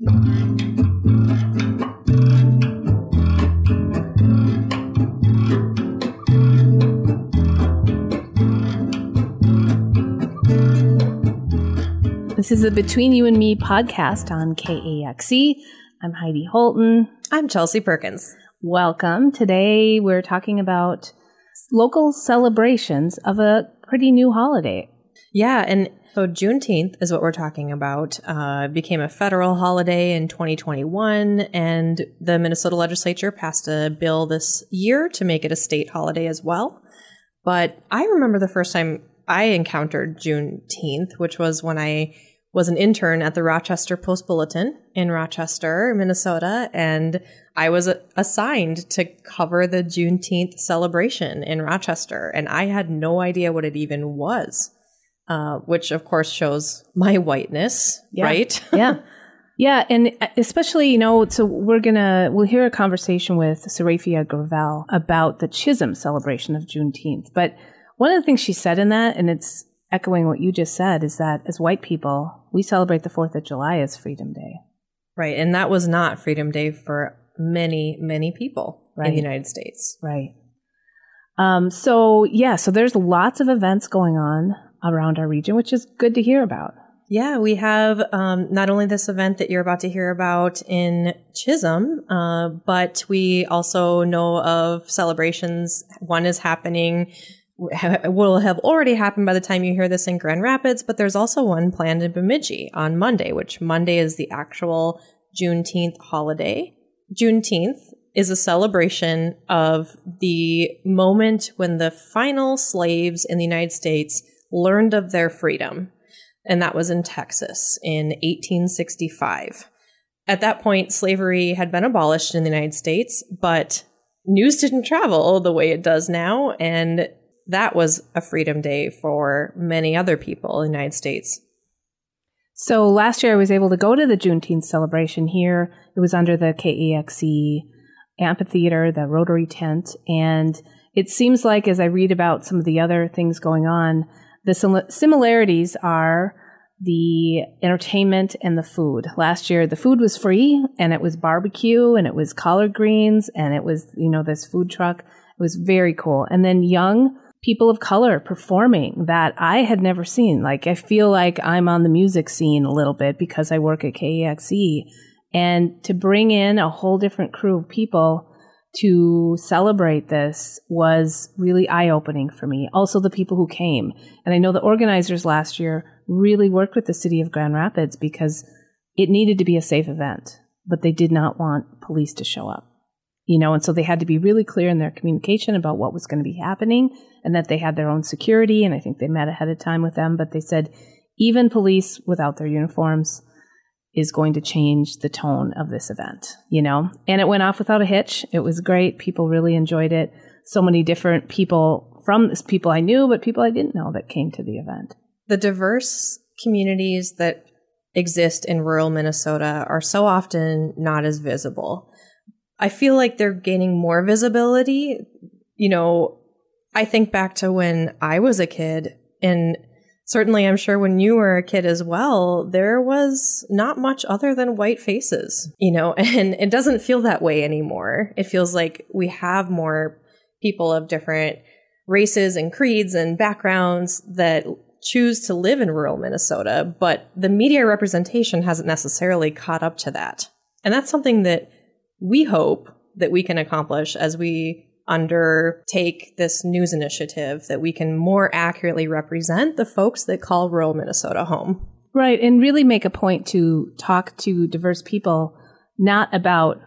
This is the Between You and Me podcast on KAXE. I'm Heidi Holtan. I'm Chelsey Perkins. Welcome. Today we're talking about local celebrations of a pretty new holiday. Yeah, and so Juneteenth is what we're talking about. Uh, became a federal holiday in 2021, and the Minnesota legislature passed a bill this year to make it a state holiday as well. But I remember the first time I encountered Juneteenth, which was when I was an intern at the Rochester Post Bulletin in Rochester, Minnesota, and I was assigned to cover the Juneteenth celebration in Rochester, and I had no idea what it even was, uh, which of course shows my whiteness, Yeah. right? Yeah. Yeah, and especially, you know, so we're gonna we'll hear a conversation with Serafia Gravel about the Chisholm celebration of Juneteenth. But one of the things she said in that, and it's echoing what you just said, is that as white people, we celebrate the Fourth of July as Freedom Day. right, and that was not Freedom Day for many, many people in the United States. Right. Um, so yeah, so there's lots of events going on around our region, which is good to hear about. Yeah, we have um, not only this event that you're about to hear about in Chisholm, uh, but we also know of celebrations. One is happening, ha- will have already happened by the time you hear this in Grand Rapids, but there's also one planned in Bemidji on Monday, which Monday is the actual Juneteenth holiday. Juneteenth is a celebration of the moment when the final slaves in the United States learned of their freedom and that was in Texas in 1865. At that point, slavery had been abolished in the United States, but news didn't travel the way it does now, and that was a freedom day for many other people in the United States. So last year I was able to go to the Juneteenth celebration here. It was under the KAXE amphitheater, the Rotary tent, and it seems like as I read about some of the other things going on, the sim- similarities are the entertainment and the food. Last year the food was free and it was barbecue and it was collard greens and it was, you know, this food truck. It was very cool. And then young people of color performing that I had never seen. Like I feel like I'm on the music scene a little bit because I work at KAXE and to bring in a whole different crew of people to celebrate this was really eye opening for me. Also the people who came. And I know the organizers last year really worked with the city of Grand Rapids because it needed to be a safe event, but they did not want police to show up you know, and so they had to be really clear in their communication about what was going to be happening and that they had their own security. And I think they met ahead of time with them, but they said even police without their uniforms is going to change the tone of this event, you know, and it went off without a hitch. It was great. People really enjoyed it. So many different people from this people I knew, but people I didn't know that came to the event. The diverse communities that exist in rural Minnesota are so often not as visible. I feel like they're gaining more visibility. You know, I think back to when I was a kid, and certainly I'm sure when you were a kid as well, there was not much other than white faces, you know, and it doesn't feel that way anymore. It feels like we have more people of different races and creeds and backgrounds that choose to live in rural Minnesota, but the media representation hasn't necessarily caught up to that. And that's something that we hope that we can accomplish as we undertake this news initiative that we can more accurately represent the folks that call rural Minnesota home. Right. And really make a point to talk to diverse people, not about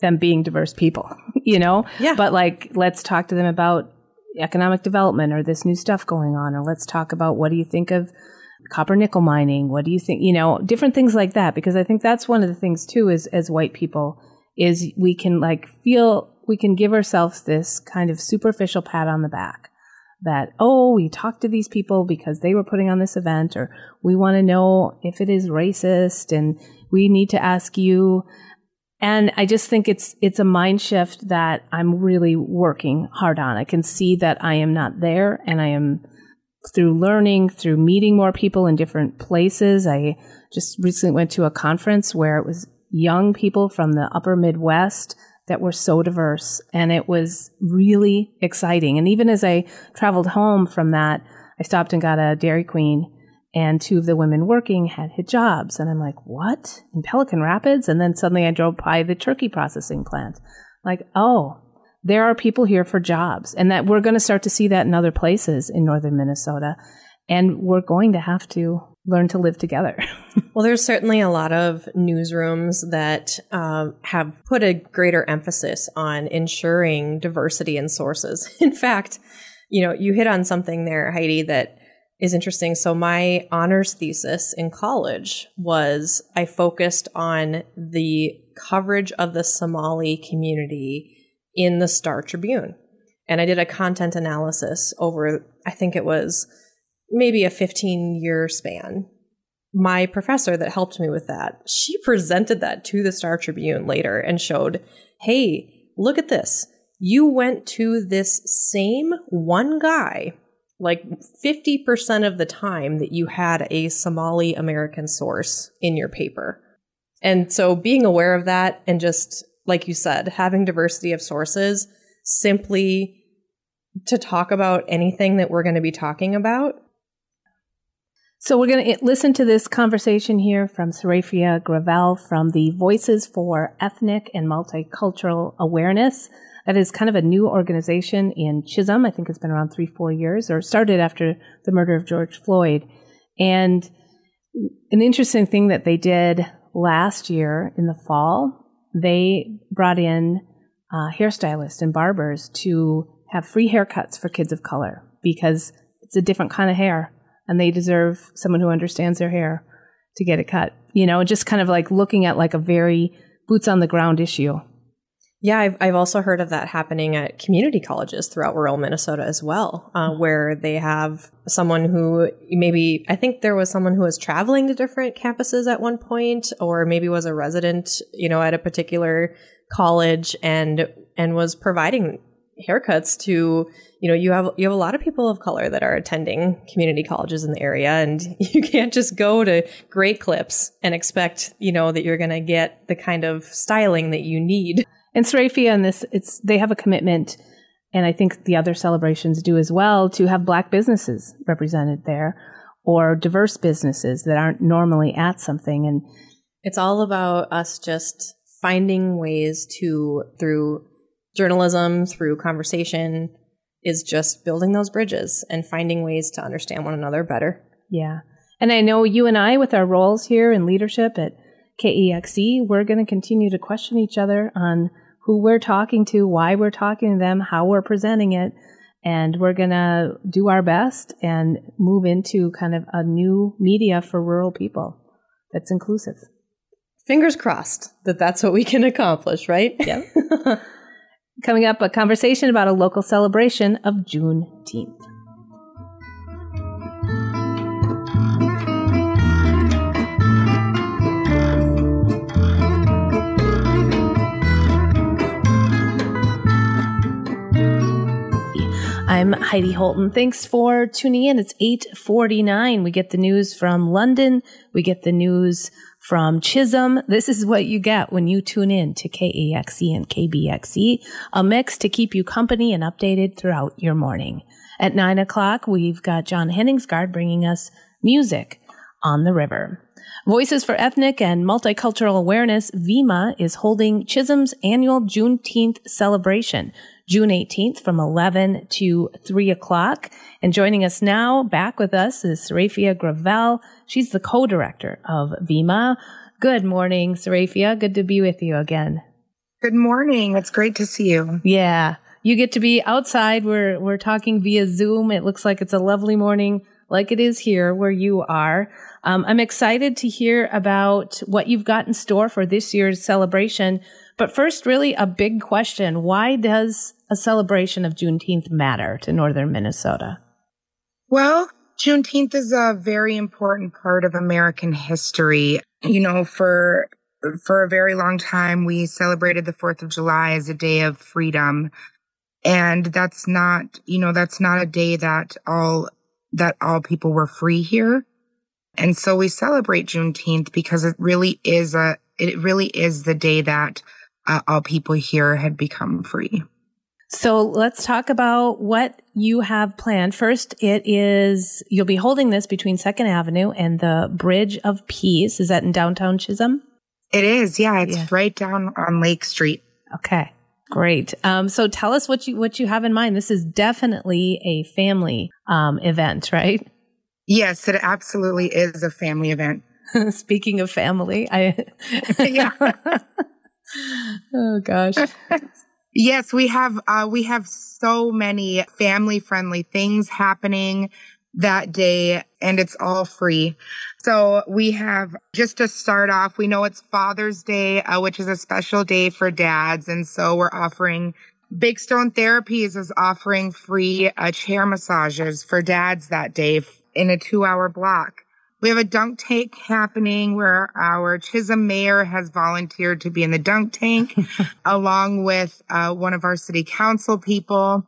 them being diverse people, you know? Yeah. But like, let's talk to them about economic development or this new stuff going on, or let's talk about what do you think of copper nickel mining? What do you think, you know, different things like that? Because I think that's one of the things too, is as white people, is we can like feel, we can give ourselves this kind of superficial pat on the back that, oh, we talked to these people because they were putting on this event, or we want to know if it is racist and we need to ask you. And I just think it's it's a mind shift that I'm really working hard on. I can see that I am not there and I am through learning, through meeting more people in different places. I just recently went to a conference where it was young people from the upper Midwest that were so diverse. And it was really exciting. And even as I traveled home from that, I stopped and got a Dairy Queen and two of the women working had hijabs. And I'm like, what? In Pelican Rapids? And then suddenly I drove by the turkey processing plant. Like, oh, there are people here for jobs. And that we're going to start to see that in other places in northern Minnesota. And we're going to have to learn to live together. well, there's certainly a lot of newsrooms that um, have put a greater emphasis on ensuring diversity in sources. In fact, you know, you hit on something there, Heidi, that is interesting. So my honors thesis in college was I focused on the coverage of the Somali community in the Star Tribune. And I did a content analysis over, I think it was maybe a 15 year span. My professor that helped me with that, she presented that to the Star Tribune later and showed, hey, look at this. You went to this same one guy like 50% of the time that you had a Somali American source in your paper. And so being aware of that and just, like you said, having diversity of sources simply to talk about anything that we're going to be talking about. So we're going to listen to this conversation here from Sarafia Gravel from the Voices for Ethnic and Multicultural Awareness that is kind of a new organization in Chisholm. I think it's been around three, four years, or started after the murder of George Floyd. And an interesting thing that they did last year in the fall, they brought in uh, hairstylists and barbers to have free haircuts for kids of color because it's a different kind of hair and they deserve someone who understands their hair to get it cut. You know, just kind of like looking at like a very boots on the ground issue. Yeah, I've, I've also heard of that happening at community colleges throughout rural Minnesota as well, uh, where they have someone who maybe, I think there was someone who was traveling to different campuses at one point, or maybe was a resident, you know, at a particular college and, and was providing haircuts to, you know, you have, you have a lot of people of color that are attending community colleges in the area and you can't just go to Great Clips and expect, you know, that you're going to get the kind of styling that you need. And Sarafia and this, it's they have a commitment, and I think the other celebrations do as well, to have black businesses represented there or diverse businesses that aren't normally at something. And it's all about us just finding ways to, through journalism, through conversation, is just building those bridges and finding ways to understand one another better. Yeah. And I know you and I, with our roles here in leadership at KAXE, we're going to continue to question each other on who we're talking to, why we're talking to them, how we're presenting it. And we're going to do our best and move into kind of a new media for rural people that's inclusive. Fingers crossed that that's what we can accomplish, right? Yeah. Coming up, a conversation about a local celebration of Juneteenth. I'm Heidi Holtan. Thanks for tuning in. It's 849. We get the news from London. We get the news from Chisholm. This is what you get when you tune in to KAXE and KBXE, a mix to keep you company and updated throughout your morning. At nine o'clock, we've got John Henningsgard bringing us music on the river. Voices for Ethnic and Multicultural Awareness, VEMA, is holding Chisholm's annual Juneteenth celebration. June 18th from 11 to 3 o'clock. And joining us now, back with us, is Sarafia Gravel. She's the co-director of VEMA. Good morning, Sarafia. Good to be with you again. Good morning. It's great to see you. Yeah. You get to be outside. We're, we're talking via Zoom. It looks like it's a lovely morning like it is here where you are. Um, I'm excited to hear about what you've got in store for this year's celebration. But first, really a big question. Why does a celebration of Juneteenth matter to northern Minnesota? Well, Juneteenth is a very important part of American history. You know, for for a very long time we celebrated the 4th of July as a day of freedom. And that's not, you know, that's not a day that all that all people were free here. And so we celebrate Juneteenth because it really is a, it really is the day that uh, all people here had become free. So let's talk about what you have planned. First, it is, you'll be holding this between Second Avenue and the Bridge of Peace. Is that in downtown Chisholm? It is. Yeah. It's yeah. right down on Lake Street. Okay. Great. Um, so tell us what you, what you have in mind. This is definitely a family, um, event, right? Yes, it absolutely is a family event. Speaking of family, I, yeah. oh gosh. Yes, we have uh, we have so many family friendly things happening that day and it's all free. So we have just to start off, we know it's Father's Day, uh, which is a special day for dads. And so we're offering Big Stone Therapies is offering free uh, chair massages for dads that day in a two hour block. We have a dunk tank happening where our Chisholm mayor has volunteered to be in the dunk tank along with uh, one of our city council people.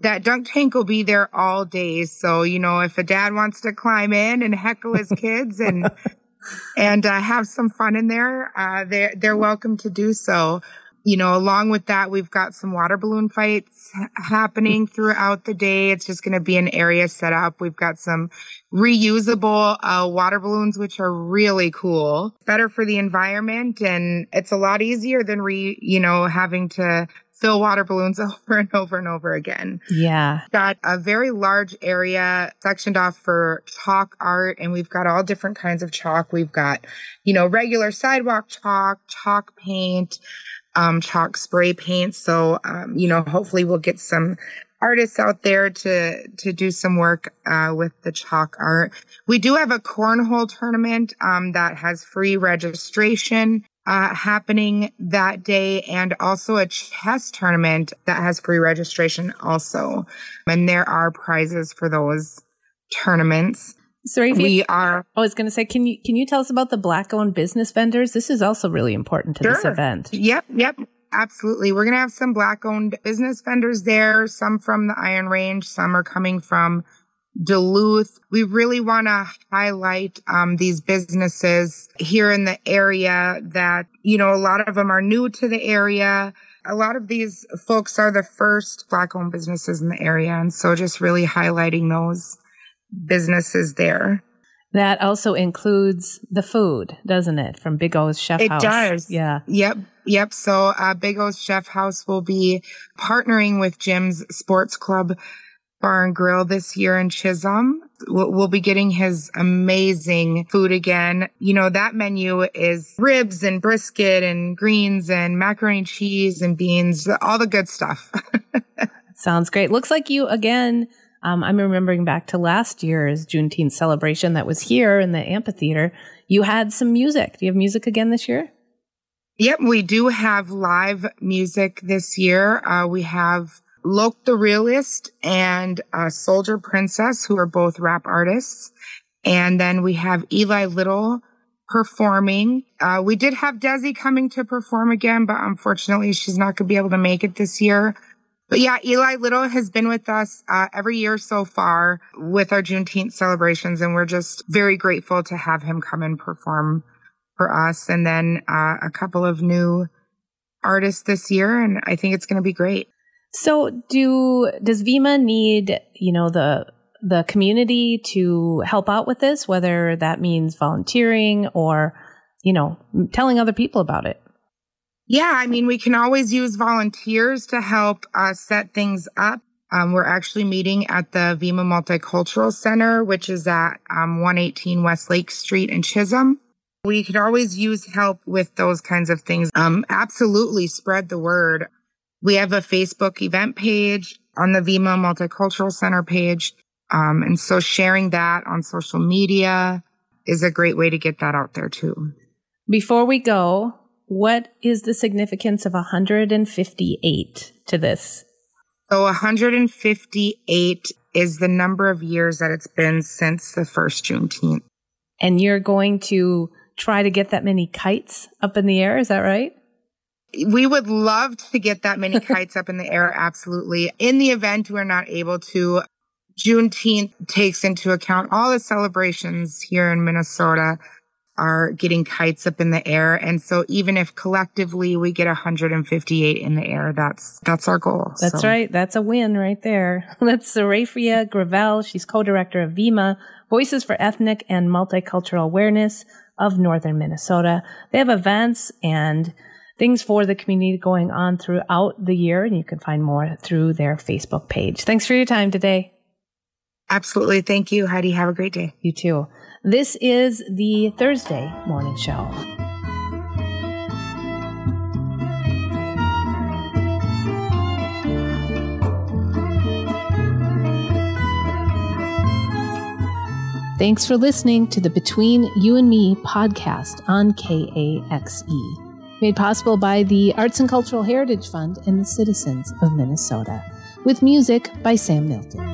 That dunk tank will be there all day. So, you know, if a dad wants to climb in and heckle his kids and, and uh, have some fun in there, uh, they're, they're welcome to do so you know, along with that, we've got some water balloon fights happening throughout the day. It's just going to be an area set up. We've got some reusable uh, water balloons, which are really cool. Better for the environment, and it's a lot easier than re, you know, having to fill water balloons over and over and over again. Yeah. Got a very large area sectioned off for chalk art and we've got all different kinds of chalk. We've got, you know, regular sidewalk chalk, chalk paint, um, chalk spray paint. So, um, you know, hopefully we'll get some artists out there to to do some work uh, with the chalk art. We do have a cornhole tournament um, that has free registration uh, happening that day, and also a chess tournament that has free registration also. And there are prizes for those tournaments. Sorry, we are. I was going to say, can you can you tell us about the black-owned business vendors? This is also really important to sure. this event. Yep, yep, absolutely. We're going to have some black-owned business vendors there. Some from the Iron Range, some are coming from Duluth. We really want to highlight um, these businesses here in the area that you know a lot of them are new to the area. A lot of these folks are the first black-owned businesses in the area, and so just really highlighting those businesses there. That also includes the food, doesn't it? From Big O's Chef it House. It does. Yeah. Yep. Yep. So, uh, Big O's Chef House will be partnering with Jim's Sports Club Bar and Grill this year in Chisholm. We'll, we'll be getting his amazing food again. You know, that menu is ribs and brisket and greens and macaroni and cheese and beans, all the good stuff. Sounds great. Looks like you again um, I'm remembering back to last year's Juneteenth celebration that was here in the amphitheater. You had some music. Do you have music again this year? Yep, we do have live music this year. Uh, we have Loke the Realist and uh, Soldier Princess, who are both rap artists. And then we have Eli Little performing. Uh, we did have Desi coming to perform again, but unfortunately she's not going to be able to make it this year. But yeah, Eli Little has been with us uh, every year so far with our Juneteenth celebrations, and we're just very grateful to have him come and perform for us. And then uh, a couple of new artists this year, and I think it's going to be great. So, do does VEMA need you know the the community to help out with this, whether that means volunteering or you know telling other people about it? Yeah, I mean, we can always use volunteers to help uh, set things up. Um, we're actually meeting at the VEMA Multicultural Center, which is at um, 118 West Lake Street in Chisholm. We could always use help with those kinds of things. Um, absolutely spread the word. We have a Facebook event page on the VEMA Multicultural Center page. Um, and so sharing that on social media is a great way to get that out there too. Before we go, what is the significance of 158 to this? So 158 is the number of years that it's been since the first Juneteenth. And you're going to try to get that many kites up in the air, is that right? We would love to get that many kites up in the air, absolutely. In the event we're not able to, Juneteenth takes into account all the celebrations here in Minnesota are getting kites up in the air. And so even if collectively we get 158 in the air, that's, that's our goal. That's so. right. That's a win right there. That's Sarafia Gravel. She's co-director of VEMA, Voices for Ethnic and Multicultural Awareness of Northern Minnesota. They have events and things for the community going on throughout the year, and you can find more through their Facebook page. Thanks for your time today. Absolutely. Thank you, Heidi. Have a great day. You too. This is the Thursday morning show. Thanks for listening to the Between You and Me podcast on KAXE, made possible by the Arts and Cultural Heritage Fund and the citizens of Minnesota, with music by Sam Milton.